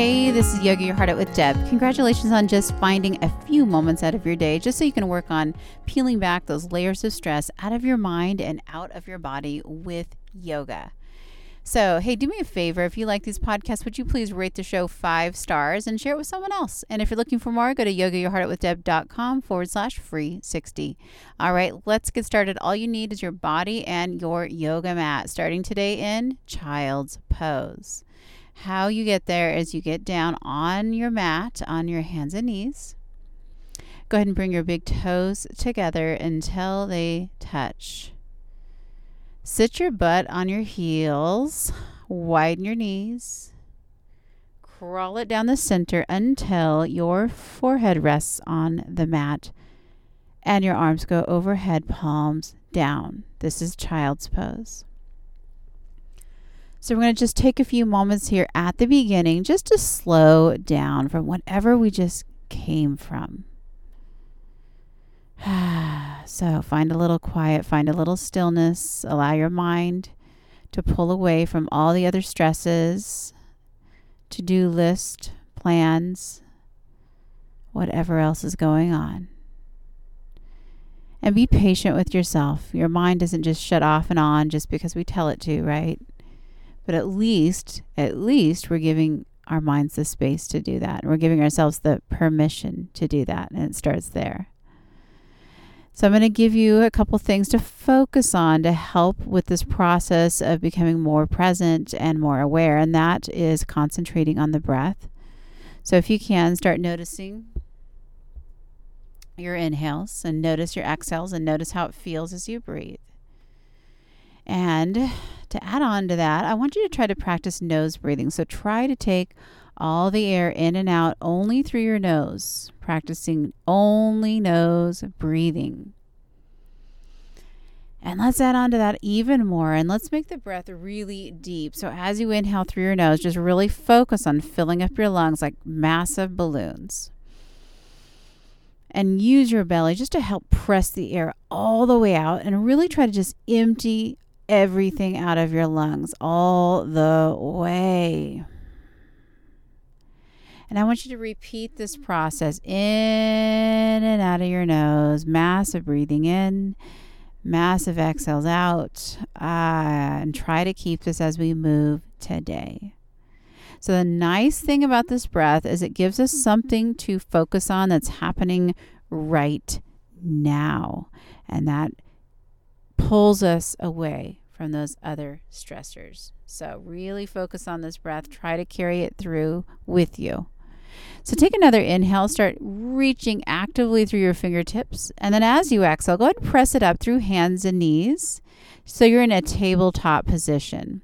Hey, this is Yoga Your Heart Out with Deb. Congratulations on just finding a few moments out of your day just so you can work on peeling back those layers of stress out of your mind and out of your body with yoga. So, hey, do me a favor. If you like these podcasts, would you please rate the show five stars and share it with someone else? And if you're looking for more, go to yogayourheartoutwithdeb.com forward slash free 60. All right, let's get started. All you need is your body and your yoga mat, starting today in child's pose. How you get there is you get down on your mat on your hands and knees. Go ahead and bring your big toes together until they touch. Sit your butt on your heels, widen your knees, crawl it down the center until your forehead rests on the mat and your arms go overhead, palms down. This is child's pose. So we're going to just take a few moments here at the beginning just to slow down from whatever we just came from. so find a little quiet, find a little stillness, allow your mind to pull away from all the other stresses, to do list, plans, whatever else is going on. And be patient with yourself. Your mind doesn't just shut off and on just because we tell it to, right? But at least, at least we're giving our minds the space to do that. We're giving ourselves the permission to do that. And it starts there. So I'm going to give you a couple things to focus on to help with this process of becoming more present and more aware. And that is concentrating on the breath. So if you can, start noticing your inhales and notice your exhales and notice how it feels as you breathe. And to add on to that, I want you to try to practice nose breathing. So try to take all the air in and out only through your nose, practicing only nose breathing. And let's add on to that even more and let's make the breath really deep. So as you inhale through your nose, just really focus on filling up your lungs like massive balloons. And use your belly just to help press the air all the way out and really try to just empty everything out of your lungs all the way. And I want you to repeat this process in and out of your nose. Massive breathing in, massive exhales out. Ah, and try to keep this as we move today. So, the nice thing about this breath is it gives us something to focus on that's happening right now. And that pulls us away from those other stressors. So, really focus on this breath. Try to carry it through with you. So, take another inhale. Start reaching actively through your fingertips. And then, as you exhale, go ahead and press it up through hands and knees. So, you're in a tabletop position.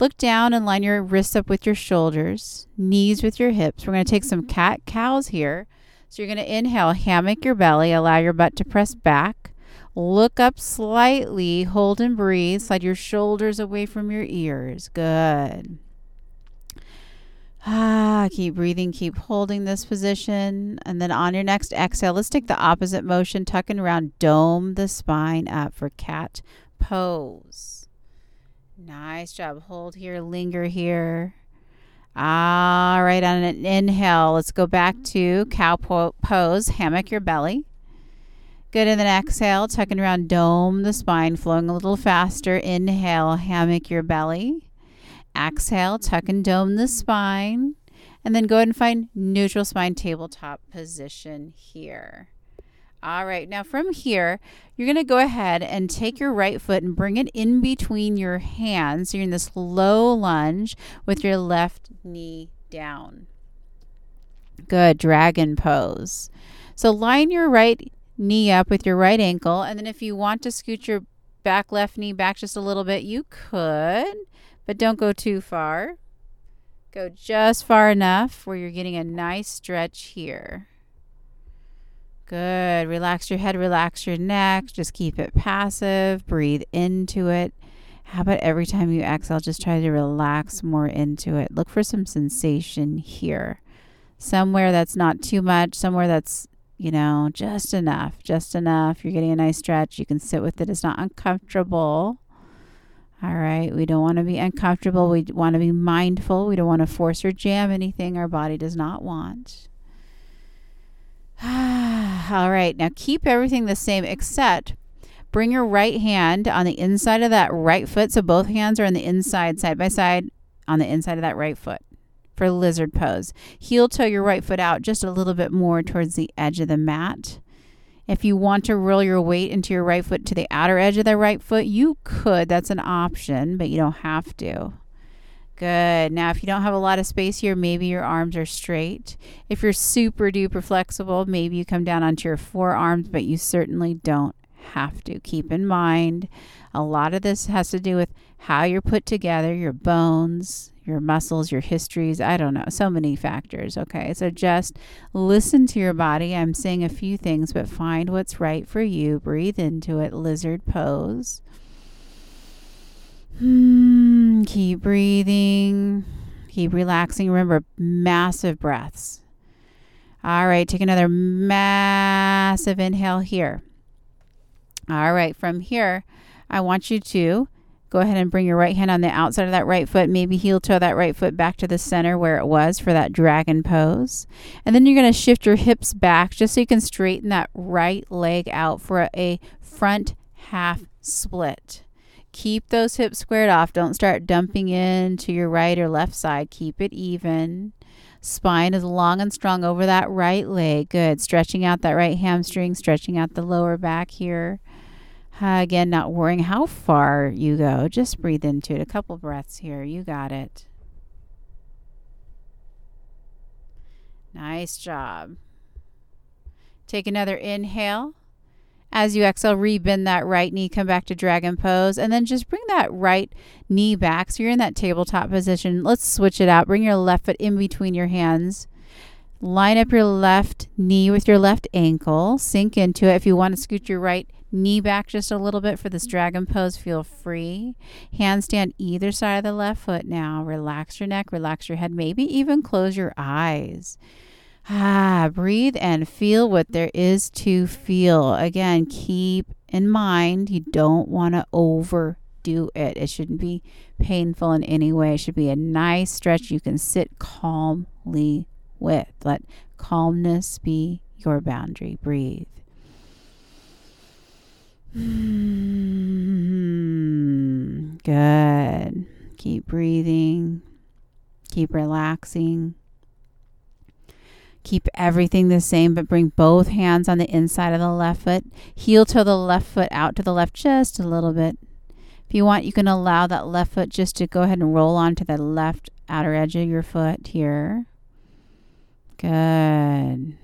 Look down and line your wrists up with your shoulders, knees with your hips. We're going to take some mm-hmm. cat cows here. So, you're going to inhale, hammock your belly, allow your butt to press back. Look up slightly, hold and breathe. Slide your shoulders away from your ears. Good. Ah, keep breathing, keep holding this position. And then on your next exhale, let's take the opposite motion, tucking around, dome the spine up for cat pose. Nice job. Hold here, linger here. All right, on an inhale, let's go back to cow po- pose, hammock your belly. Good. And then exhale, tucking around, dome the spine, flowing a little faster. Inhale, hammock your belly. Exhale, tuck and dome the spine. And then go ahead and find neutral spine tabletop position here. All right, now from here, you're going to go ahead and take your right foot and bring it in between your hands. So you're in this low lunge with your left knee down. Good, dragon pose. So line your right knee up with your right ankle. And then if you want to scoot your back left knee back just a little bit, you could, but don't go too far. Go just far enough where you're getting a nice stretch here. Good. Relax your head, relax your neck. Just keep it passive. Breathe into it. How about every time you exhale, just try to relax more into it? Look for some sensation here. Somewhere that's not too much, somewhere that's you know, just enough, just enough. You're getting a nice stretch. You can sit with it. It's not uncomfortable. All right. We don't want to be uncomfortable. We want to be mindful. We don't want to force or jam anything our body does not want. All right. Now keep everything the same except bring your right hand on the inside of that right foot. So both hands are on the inside, side by side, on the inside of that right foot for lizard pose. Heel toe your right foot out just a little bit more towards the edge of the mat. If you want to roll your weight into your right foot to the outer edge of the right foot, you could. That's an option, but you don't have to. Good. Now, if you don't have a lot of space here, maybe your arms are straight. If you're super duper flexible, maybe you come down onto your forearms, but you certainly don't have to. Keep in mind, a lot of this has to do with how you're put together, your bones, your muscles, your histories. I don't know. So many factors. Okay. So just listen to your body. I'm saying a few things, but find what's right for you. Breathe into it. Lizard pose. Hmm, keep breathing. Keep relaxing. Remember, massive breaths. All right, take another massive inhale here. All right, from here, I want you to go ahead and bring your right hand on the outside of that right foot, maybe heel toe that right foot back to the center where it was for that dragon pose. And then you're going to shift your hips back just so you can straighten that right leg out for a front half split. Keep those hips squared off. Don't start dumping in to your right or left side. Keep it even. Spine is long and strong over that right leg. Good. Stretching out that right hamstring, stretching out the lower back here. Again, not worrying how far you go. Just breathe into it. A couple breaths here. You got it. Nice job. Take another inhale. As you exhale, rebend that right knee, come back to dragon pose, and then just bring that right knee back. So you're in that tabletop position. Let's switch it out. Bring your left foot in between your hands. Line up your left knee with your left ankle. Sink into it. If you want to scoot your right knee back just a little bit for this dragon pose, feel free. Handstand either side of the left foot now. Relax your neck, relax your head, maybe even close your eyes. Ah, breathe and feel what there is to feel. Again, keep in mind you don't want to overdo it. It shouldn't be painful in any way. It should be a nice stretch you can sit calmly with. Let calmness be your boundary. Breathe. Mm-hmm. Good. Keep breathing. Keep relaxing. Keep everything the same, but bring both hands on the inside of the left foot. Heel toe the left foot out to the left just a little bit. If you want, you can allow that left foot just to go ahead and roll onto the left outer edge of your foot here. Good.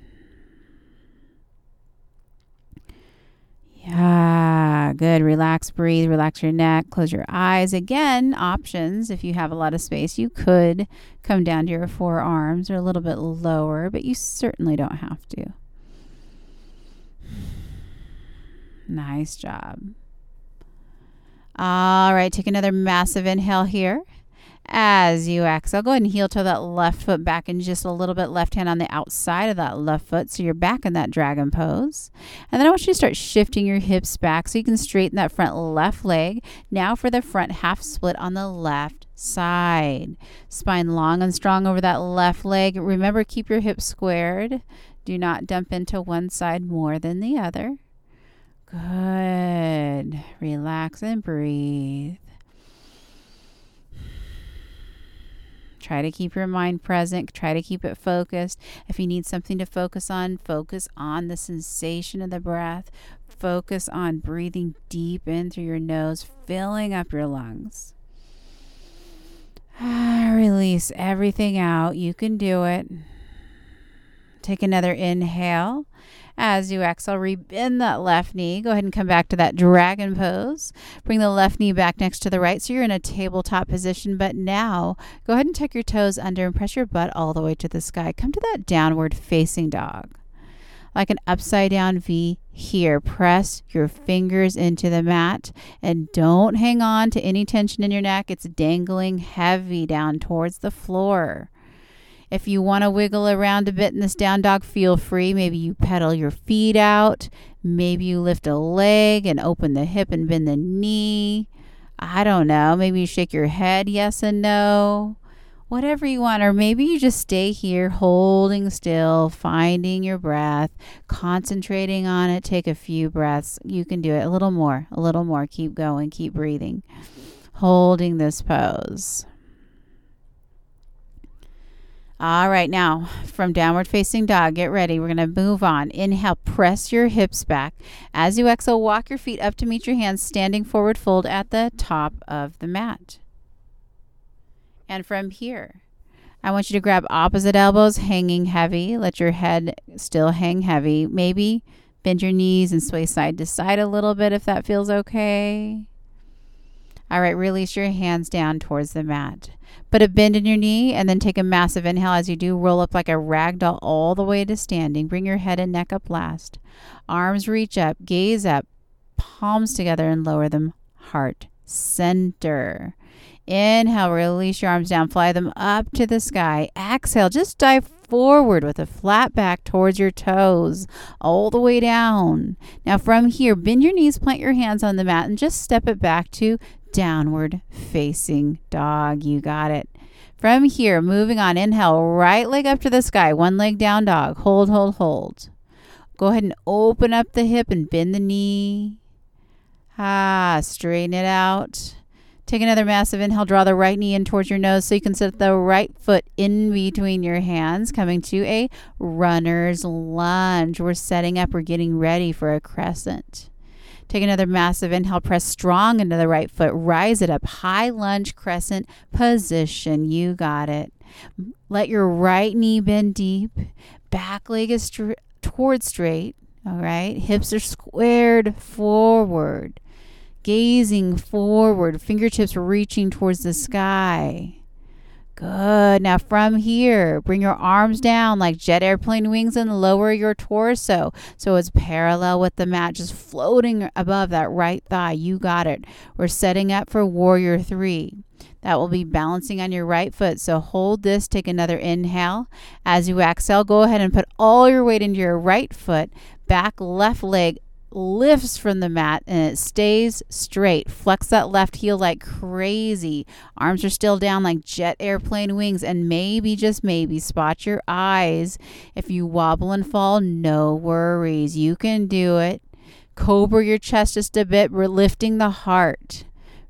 Yeah, good. Relax, breathe, relax your neck, close your eyes. Again, options. If you have a lot of space, you could come down to your forearms or a little bit lower, but you certainly don't have to. Nice job. All right, take another massive inhale here. As you exhale, go ahead and heel toe that left foot back and just a little bit left hand on the outside of that left foot. So you're back in that dragon pose. And then I want you to start shifting your hips back so you can straighten that front left leg. Now for the front half split on the left side. Spine long and strong over that left leg. Remember, keep your hips squared. Do not dump into one side more than the other. Good. Relax and breathe. Try to keep your mind present. Try to keep it focused. If you need something to focus on, focus on the sensation of the breath. Focus on breathing deep in through your nose, filling up your lungs. Release everything out. You can do it. Take another inhale as you exhale, rebend that left knee. Go ahead and come back to that dragon pose. Bring the left knee back next to the right. So you're in a tabletop position. But now go ahead and tuck your toes under and press your butt all the way to the sky. Come to that downward facing dog. Like an upside down V here. Press your fingers into the mat and don't hang on to any tension in your neck. It's dangling heavy down towards the floor. If you want to wiggle around a bit in this down dog, feel free. Maybe you pedal your feet out. Maybe you lift a leg and open the hip and bend the knee. I don't know. Maybe you shake your head yes and no. Whatever you want. Or maybe you just stay here holding still, finding your breath, concentrating on it. Take a few breaths. You can do it a little more, a little more. Keep going, keep breathing, holding this pose. All right, now from downward facing dog, get ready. We're going to move on. Inhale, press your hips back. As you exhale, walk your feet up to meet your hands, standing forward fold at the top of the mat. And from here, I want you to grab opposite elbows, hanging heavy. Let your head still hang heavy. Maybe bend your knees and sway side to side a little bit if that feels okay. All right, release your hands down towards the mat. Put a bend in your knee and then take a massive inhale as you do. Roll up like a rag doll all the way to standing. Bring your head and neck up last. Arms reach up, gaze up, palms together and lower them. Heart center. Inhale, release your arms down, fly them up to the sky. Exhale, just dive forward with a flat back towards your toes, all the way down. Now, from here, bend your knees, plant your hands on the mat, and just step it back to downward facing dog. You got it. From here, moving on, inhale, right leg up to the sky, one leg down dog. Hold, hold, hold. Go ahead and open up the hip and bend the knee. Ah, straighten it out. Take another massive inhale. Draw the right knee in towards your nose so you can set the right foot in between your hands, coming to a runner's lunge. We're setting up, we're getting ready for a crescent. Take another massive inhale. Press strong into the right foot. Rise it up. High lunge crescent position. You got it. Let your right knee bend deep. Back leg is str- towards straight. All right. Hips are squared forward. Gazing forward. Fingertips reaching towards the sky. Good. Now from here, bring your arms down like jet airplane wings and lower your torso so it's parallel with the mat, just floating above that right thigh. You got it. We're setting up for warrior three. That will be balancing on your right foot. So hold this, take another inhale. As you exhale, go ahead and put all your weight into your right foot, back left leg lifts from the mat and it stays straight. Flex that left heel like crazy. Arms are still down like jet airplane wings. And maybe, just maybe, spot your eyes. If you wobble and fall, no worries. You can do it. Cobra your chest just a bit. We're lifting the heart.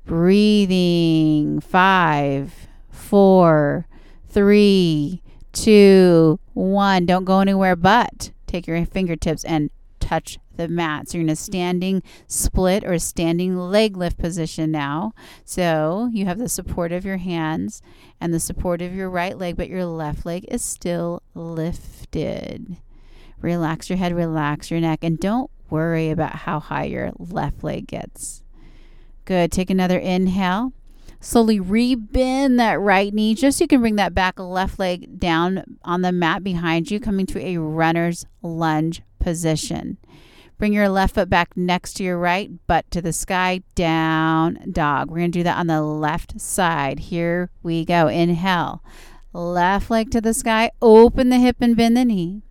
Breathing. Five, four, three, two, one. Don't go anywhere but take your fingertips and touch the mat. So you're in a standing split or standing leg lift position now. So you have the support of your hands and the support of your right leg, but your left leg is still lifted. Relax your head, relax your neck, and don't worry about how high your left leg gets. Good. Take another inhale. Slowly rebend that right knee just so you can bring that back left leg down on the mat behind you, coming to a runner's lunge position. Bring your left foot back next to your right, butt to the sky, down dog. We're going to do that on the left side. Here we go. Inhale. Left leg to the sky. Open the hip and bend the knee.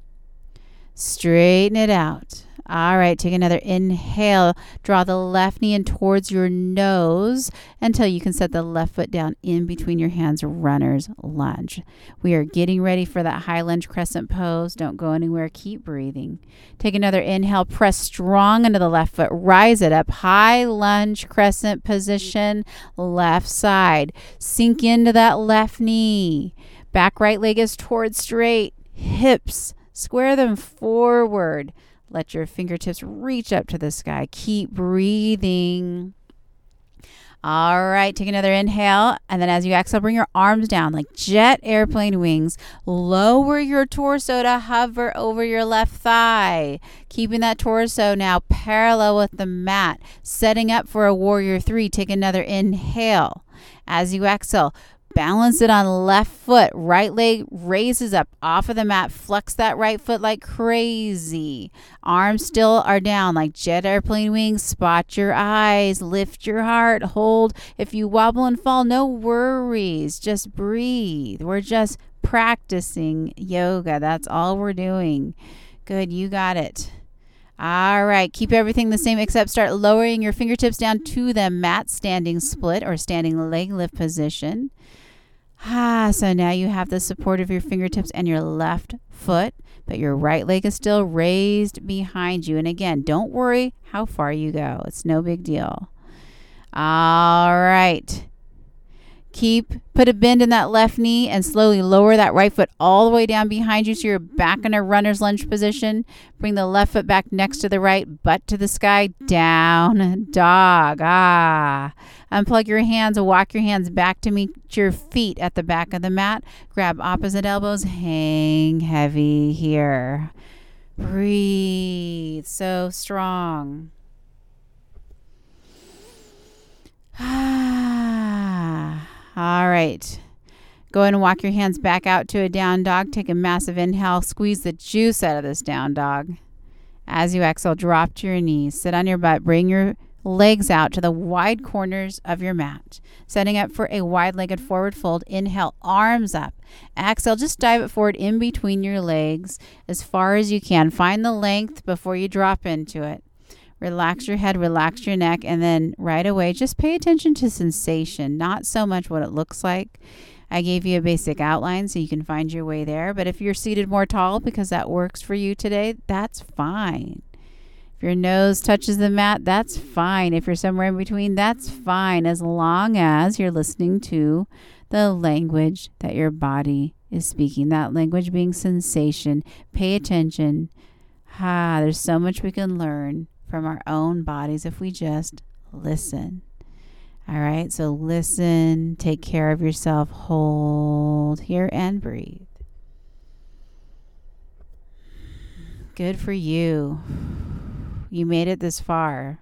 Straighten it out. All right, take another inhale. Draw the left knee in towards your nose until you can set the left foot down in between your hands, runner's lunge. We are getting ready for that high lunge crescent pose. Don't go anywhere. Keep breathing. Take another inhale. Press strong into the left foot. Rise it up. High lunge crescent position, left side. Sink into that left knee. Back right leg is towards straight. Hips, square them forward. Let your fingertips reach up to the sky. Keep breathing. All right, take another inhale. And then as you exhale, bring your arms down like jet airplane wings. Lower your torso to hover over your left thigh. Keeping that torso now parallel with the mat. Setting up for a warrior three. Take another inhale. As you exhale, Balance it on left foot. Right leg raises up off of the mat. Flex that right foot like crazy. Arms still are down like jet airplane wings. Spot your eyes. Lift your heart. Hold. If you wobble and fall, no worries. Just breathe. We're just practicing yoga. That's all we're doing. Good. You got it. All right, keep everything the same except start lowering your fingertips down to the mat standing split or standing leg lift position. Ah, so now you have the support of your fingertips and your left foot, but your right leg is still raised behind you. And again, don't worry how far you go, it's no big deal. All right. Keep put a bend in that left knee and slowly lower that right foot all the way down behind you so you're back in a runner's lunge position. Bring the left foot back next to the right, butt to the sky, down dog. Ah. Unplug your hands, walk your hands back to meet your feet at the back of the mat. Grab opposite elbows, hang heavy here. Breathe so strong. Ah. All right. Go ahead and walk your hands back out to a down dog. Take a massive inhale. Squeeze the juice out of this down dog. As you exhale, drop to your knees. Sit on your butt. Bring your legs out to the wide corners of your mat. Setting up for a wide legged forward fold. Inhale, arms up. Exhale, just dive it forward in between your legs as far as you can. Find the length before you drop into it. Relax your head, relax your neck, and then right away, just pay attention to sensation, not so much what it looks like. I gave you a basic outline so you can find your way there. But if you're seated more tall because that works for you today, that's fine. If your nose touches the mat, that's fine. If you're somewhere in between, that's fine, as long as you're listening to the language that your body is speaking. That language being sensation. Pay attention. Ah, there's so much we can learn from our own bodies if we just listen. All right, so listen, take care of yourself, hold here, and breathe. Good for you. You made it this far.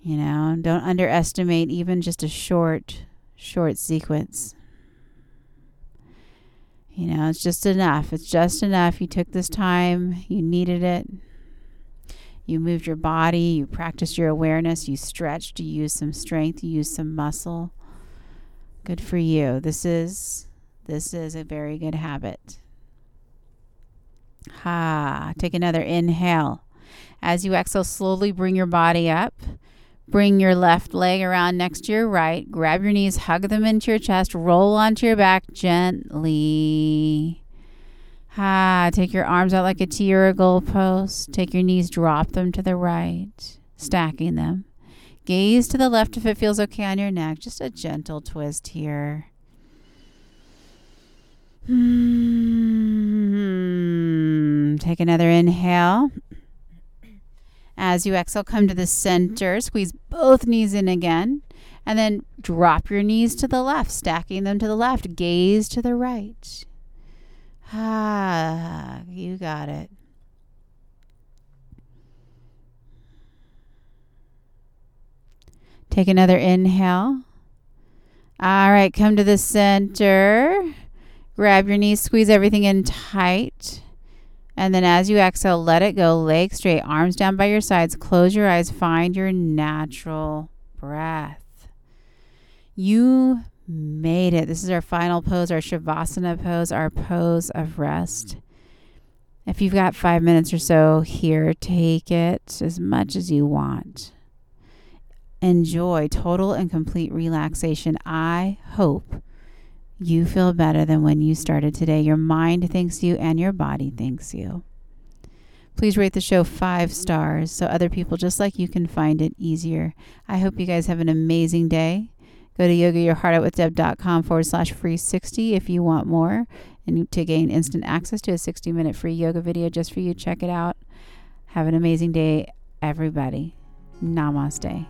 You know, don't underestimate even just a short, short sequence. You know, it's just enough. It's just enough. You took this time, you needed it. You moved your body, you practiced your awareness, you stretched, you used some strength, you used some muscle. Good for you. This is this is a very good habit. Ha, take another inhale. As you exhale, slowly bring your body up. Bring your left leg around next to your right. Grab your knees, hug them into your chest, roll onto your back gently. Ah, take your arms out like a T or a goalpost. Take your knees, drop them to the right, stacking them. Gaze to the left if it feels okay on your neck. Just a gentle twist here. Hmm. Take another inhale. As you exhale, come to the center. Squeeze both knees in again. And then drop your knees to the left, stacking them to the left. Gaze to the right. Ah, you got it. Take another inhale. All right, come to the center. Grab your knees, squeeze everything in tight. And then as you exhale, let it go. Legs straight, arms down by your sides. Close your eyes. Find your natural breath. You made it. This is our final pose, our Shavasana pose, our pose of rest. If you've got five minutes or so here, take it as much as you want. Enjoy total and complete relaxation. I hope you feel better than when you started today. Your mind thanks you and your body thanks you. Please rate the show five stars so other people just like you can find it easier. I hope you guys have an amazing day. Go to yogayourheartoutwithdeb.com forward slash free 60 if you want more and to gain instant access to a 60 minute free yoga video just for you. Check it out. Have an amazing day, everybody. Namaste.